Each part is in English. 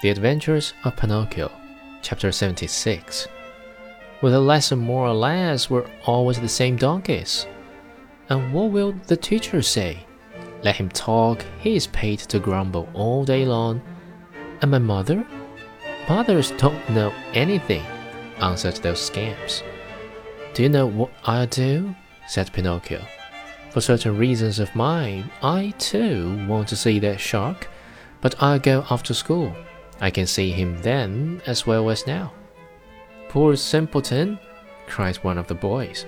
The Adventures of Pinocchio, chapter 76. With a lesson more or less, we're always the same donkeys. And what will the teacher say? Let him talk, he is paid to grumble all day long. And my mother? Mothers don't know anything, answered those scamps. Do you know what I'll do? said Pinocchio. For certain reasons of mine, I too want to see that shark, but I'll go after school. I can see him then as well as now. Poor simpleton, cried one of the boys.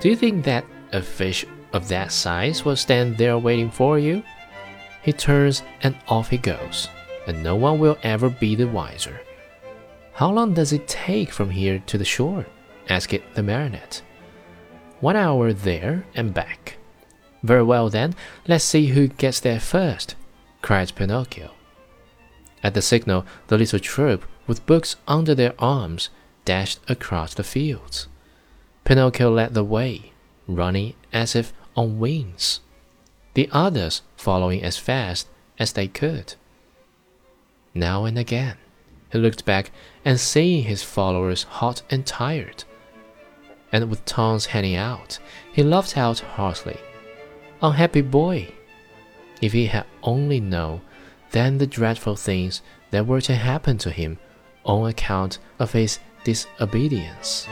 Do you think that a fish of that size will stand there waiting for you? He turns and off he goes, and no one will ever be the wiser. How long does it take from here to the shore? asked the marionette. One hour there and back. Very well then, let's see who gets there first, cried Pinocchio. At the signal, the little troop, with books under their arms, dashed across the fields. Pinocchio led the way, running as if on wings, the others following as fast as they could. Now and again, he looked back and seeing his followers hot and tired, and with tongues hanging out, he laughed out heartily. Unhappy boy! If he had only known then the dreadful things that were to happen to him on account of his disobedience.